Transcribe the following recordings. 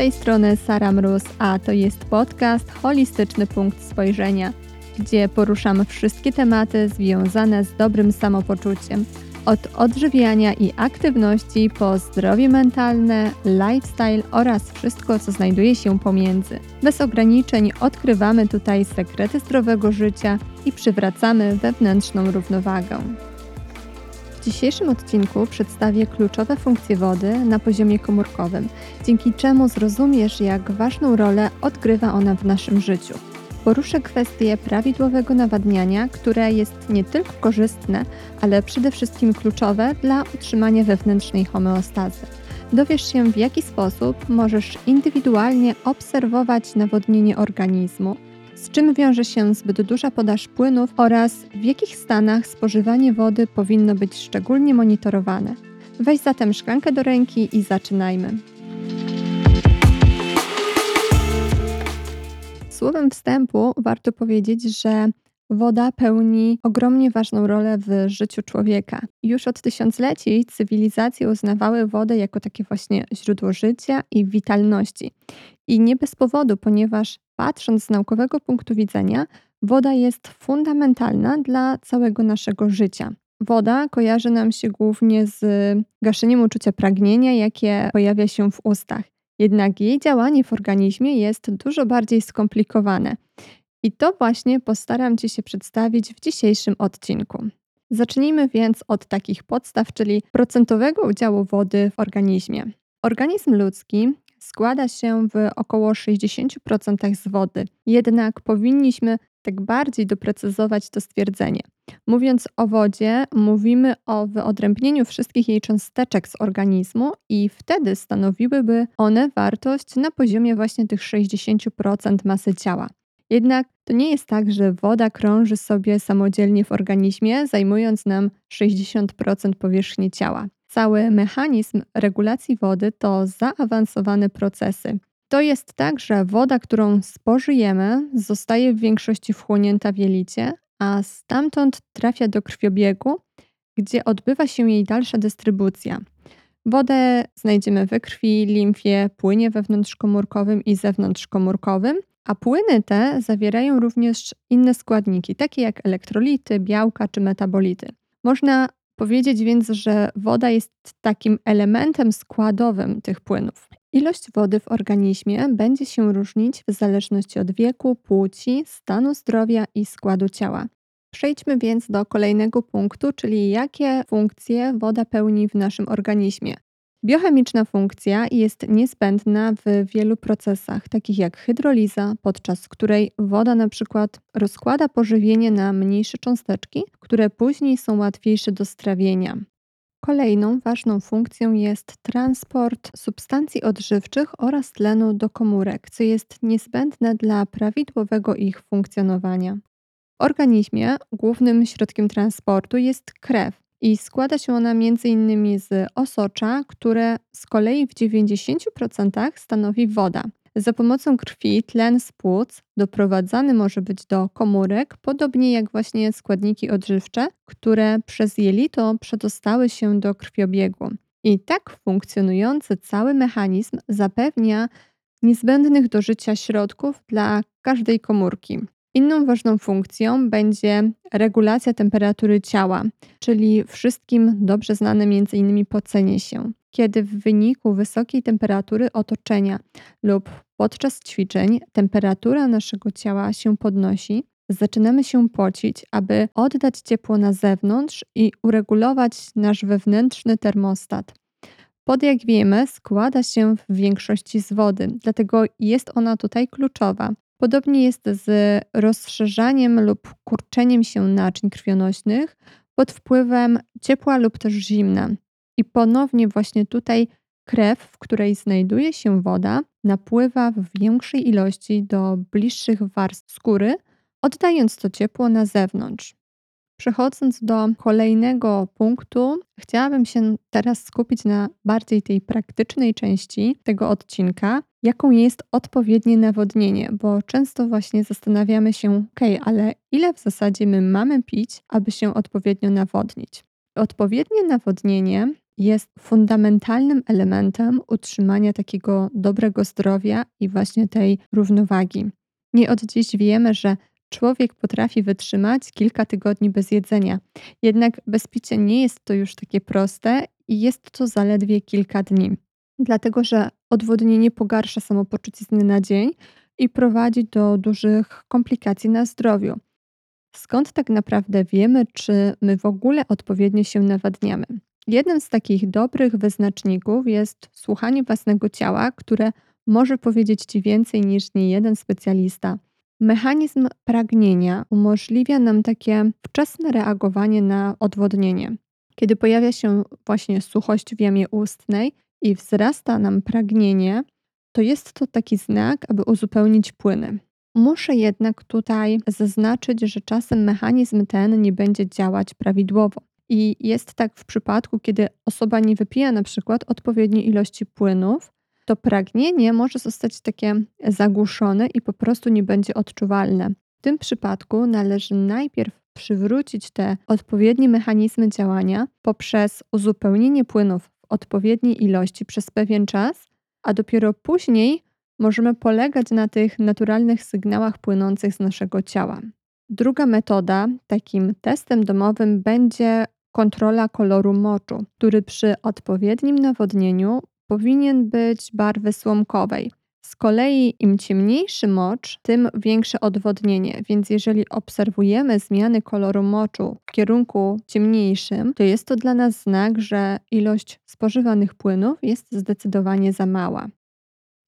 tej strony Sara Mróz, a to jest podcast Holistyczny Punkt Spojrzenia, gdzie poruszamy wszystkie tematy związane z dobrym samopoczuciem. Od odżywiania i aktywności po zdrowie mentalne, lifestyle oraz wszystko, co znajduje się pomiędzy. Bez ograniczeń odkrywamy tutaj sekrety zdrowego życia i przywracamy wewnętrzną równowagę. W dzisiejszym odcinku przedstawię kluczowe funkcje wody na poziomie komórkowym, dzięki czemu zrozumiesz, jak ważną rolę odgrywa ona w naszym życiu. Poruszę kwestię prawidłowego nawadniania, które jest nie tylko korzystne, ale przede wszystkim kluczowe dla utrzymania wewnętrznej homeostazy. Dowiesz się, w jaki sposób możesz indywidualnie obserwować nawodnienie organizmu, z czym wiąże się zbyt duża podaż płynów oraz w jakich stanach spożywanie wody powinno być szczególnie monitorowane. Weź zatem szklankę do ręki i zaczynajmy. Słowem wstępu warto powiedzieć, że woda pełni ogromnie ważną rolę w życiu człowieka. Już od tysiącleci cywilizacje uznawały wodę jako takie właśnie źródło życia i witalności. I nie bez powodu, ponieważ patrząc z naukowego punktu widzenia, woda jest fundamentalna dla całego naszego życia. Woda kojarzy nam się głównie z gaszeniem uczucia pragnienia, jakie pojawia się w ustach. Jednak jej działanie w organizmie jest dużo bardziej skomplikowane. I to właśnie postaram Ci się przedstawić w dzisiejszym odcinku. Zacznijmy więc od takich podstaw, czyli procentowego udziału wody w organizmie. Organizm ludzki składa się w około 60% z wody. Jednak powinniśmy tak bardziej doprecyzować to stwierdzenie. Mówiąc o wodzie, mówimy o wyodrębnieniu wszystkich jej cząsteczek z organizmu i wtedy stanowiłyby one wartość na poziomie właśnie tych 60% masy ciała. Jednak to nie jest tak, że woda krąży sobie samodzielnie w organizmie, zajmując nam 60% powierzchni ciała. Cały mechanizm regulacji wody to zaawansowane procesy. To jest tak, że woda, którą spożyjemy, zostaje w większości wchłonięta w jelicie, a stamtąd trafia do krwiobiegu, gdzie odbywa się jej dalsza dystrybucja. Wodę znajdziemy we krwi, limfie, płynie wewnątrzkomórkowym i zewnątrzkomórkowym, a płyny te zawierają również inne składniki, takie jak elektrolity, białka czy metabolity. Można powiedzieć więc, że woda jest takim elementem składowym tych płynów. Ilość wody w organizmie będzie się różnić w zależności od wieku, płci, stanu zdrowia i składu ciała. Przejdźmy więc do kolejnego punktu, czyli jakie funkcje woda pełni w naszym organizmie. Biochemiczna funkcja jest niezbędna w wielu procesach, takich jak hydroliza, podczas której woda na przykład rozkłada pożywienie na mniejsze cząsteczki, które później są łatwiejsze do strawienia. Kolejną ważną funkcją jest transport substancji odżywczych oraz tlenu do komórek, co jest niezbędne dla prawidłowego ich funkcjonowania. W organizmie głównym środkiem transportu jest krew i składa się ona m.in. z osocza, które z kolei w 90% stanowi woda. Za pomocą krwi tlen z płuc doprowadzany może być do komórek, podobnie jak właśnie składniki odżywcze, które przez jelito przedostały się do krwiobiegu. I tak funkcjonujący cały mechanizm zapewnia niezbędnych do życia środków dla każdej komórki. Inną ważną funkcją będzie regulacja temperatury ciała, czyli wszystkim dobrze znane m.in. pocenie się. Kiedy w wyniku wysokiej temperatury otoczenia lub podczas ćwiczeń temperatura naszego ciała się podnosi, zaczynamy się pocić, aby oddać ciepło na zewnątrz i uregulować nasz wewnętrzny termostat. Pod jak wiemy, składa się w większości z wody, dlatego jest ona tutaj kluczowa. Podobnie jest z rozszerzaniem lub kurczeniem się naczyń krwionośnych pod wpływem ciepła lub też zimna. I ponownie właśnie tutaj krew, w której znajduje się woda, napływa w większej ilości do bliższych warstw skóry, oddając to ciepło na zewnątrz. Przechodząc do kolejnego punktu, chciałabym się teraz skupić na bardziej tej praktycznej części tego odcinka, jaką jest odpowiednie nawodnienie, bo często właśnie zastanawiamy się, ok, ale ile w zasadzie my mamy pić, aby się odpowiednio nawodnić? Odpowiednie nawodnienie jest fundamentalnym elementem utrzymania takiego dobrego zdrowia i właśnie tej równowagi. Nie od dziś wiemy, że człowiek potrafi wytrzymać kilka tygodni bez jedzenia. Jednak bez picia nie jest to już takie proste i jest to zaledwie kilka dni. Dlatego, że odwodnienie pogarsza samopoczucie z dnia na dzień i prowadzi do dużych komplikacji na zdrowiu. Skąd tak naprawdę wiemy, czy my w ogóle odpowiednio się nawadniamy? Jednym z takich dobrych wyznaczników jest słuchanie własnego ciała, które może powiedzieć Ci więcej niż niejeden specjalista. Mechanizm pragnienia umożliwia nam takie wczesne reagowanie na odwodnienie. Kiedy pojawia się właśnie suchość w jamie ustnej i wzrasta nam pragnienie, to jest to taki znak, aby uzupełnić płyny. Muszę jednak tutaj zaznaczyć, że czasem mechanizm ten nie będzie działać prawidłowo. I jest tak w przypadku, kiedy osoba nie wypija na przykład odpowiedniej ilości płynów, to pragnienie może zostać takie zagłuszone i po prostu nie będzie odczuwalne. W tym przypadku należy najpierw przywrócić te odpowiednie mechanizmy działania poprzez uzupełnienie płynów odpowiedniej ilości przez pewien czas, a dopiero później możemy polegać na tych naturalnych sygnałach płynących z naszego ciała. Druga metoda, takim testem domowym, będzie kontrola koloru moczu, który przy odpowiednim nawodnieniu powinien być barwy słomkowej. Z kolei im ciemniejszy mocz, tym większe odwodnienie, więc jeżeli obserwujemy zmiany koloru moczu w kierunku ciemniejszym, to jest to dla nas znak, że ilość spożywanych płynów jest zdecydowanie za mała.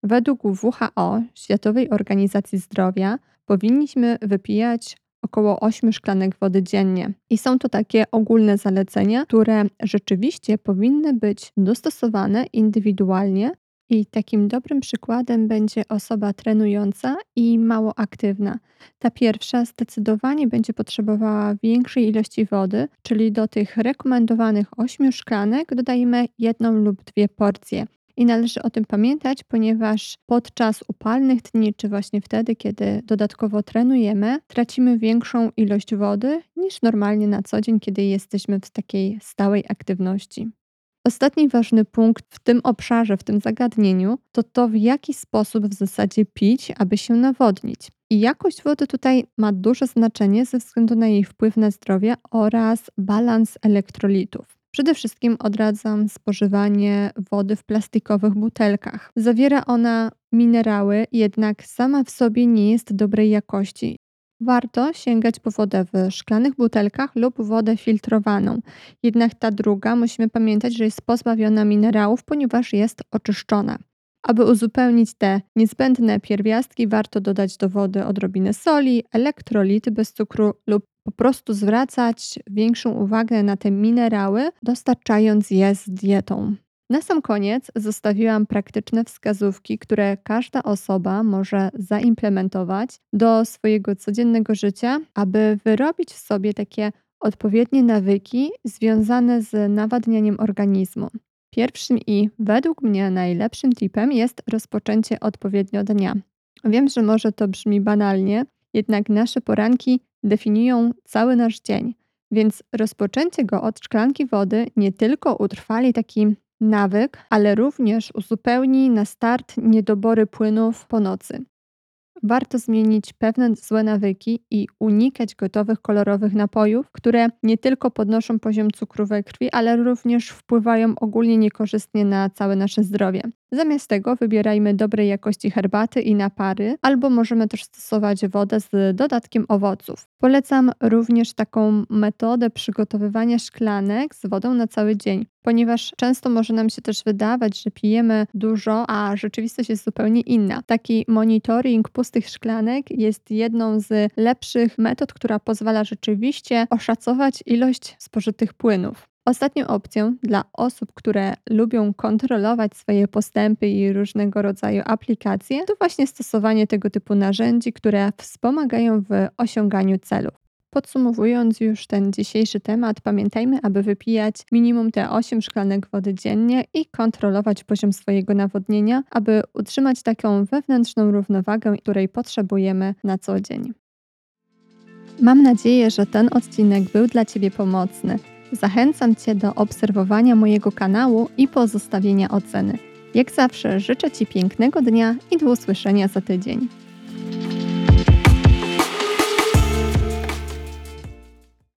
Według WHO, Światowej Organizacji Zdrowia, powinniśmy wypijać około 8 szklanek wody dziennie. I są to takie ogólne zalecenia, które rzeczywiście powinny być dostosowane indywidualnie. I takim dobrym przykładem będzie osoba trenująca i mało aktywna. Ta pierwsza zdecydowanie będzie potrzebowała większej ilości wody, czyli do tych rekomendowanych 8 szklanek dodajemy jedną lub dwie porcje. I należy o tym pamiętać, ponieważ podczas upalnych dni, czy właśnie wtedy, kiedy dodatkowo trenujemy, tracimy większą ilość wody niż normalnie na co dzień, kiedy jesteśmy w takiej stałej aktywności. Ostatni ważny punkt w tym obszarze, w tym zagadnieniu, to to, w jaki sposób w zasadzie pić, aby się nawodnić. I jakość wody tutaj ma duże znaczenie ze względu na jej wpływ na zdrowie oraz balans elektrolitów. Przede wszystkim odradzam spożywanie wody w plastikowych butelkach. Zawiera ona minerały, jednak sama w sobie nie jest dobrej jakości. Warto sięgać po wodę w szklanych butelkach lub wodę filtrowaną. Jednak ta druga musimy pamiętać, że jest pozbawiona minerałów, ponieważ jest oczyszczona. Aby uzupełnić te niezbędne pierwiastki, warto dodać do wody odrobinę soli, elektrolity bez cukru lub po prostu zwracać większą uwagę na te minerały, dostarczając je z dietą. Na sam koniec zostawiłam praktyczne wskazówki, które każda osoba może zaimplementować do swojego codziennego życia, aby wyrobić w sobie takie odpowiednie nawyki związane z nawadnianiem organizmu. Pierwszym i według mnie najlepszym tipem jest rozpoczęcie odpowiednio dnia. Wiem, że może to brzmi banalnie, jednak nasze poranki definiują cały nasz dzień, więc rozpoczęcie go od szklanki wody nie tylko utrwali taki nawyk, ale również uzupełni na start niedobory płynów po nocy. Warto zmienić pewne złe nawyki i unikać gotowych kolorowych napojów, które nie tylko podnoszą poziom cukru we krwi, ale również wpływają ogólnie niekorzystnie na całe nasze zdrowie. Zamiast tego wybierajmy dobrej jakości herbaty i napary, albo możemy też stosować wodę z dodatkiem owoców. Polecam również taką metodę przygotowywania szklanek z wodą na cały dzień, ponieważ często może nam się też wydawać, że pijemy dużo, a rzeczywistość jest zupełnie inna. Taki monitoring pustych szklanek jest jedną z lepszych metod, która pozwala rzeczywiście oszacować ilość spożytych płynów. Ostatnią opcją dla osób, które lubią kontrolować swoje postępy i różnego rodzaju aplikacje, to właśnie stosowanie tego typu narzędzi, które wspomagają w osiąganiu celów. Podsumowując już ten dzisiejszy temat, pamiętajmy, aby wypijać minimum te 8 szklanek wody dziennie i kontrolować poziom swojego nawodnienia, aby utrzymać taką wewnętrzną równowagę, której potrzebujemy na co dzień. Mam nadzieję, że ten odcinek był dla Ciebie pomocny. Zachęcam Cię do obserwowania mojego kanału i pozostawienia oceny. Jak zawsze życzę Ci pięknego dnia i do usłyszenia za tydzień.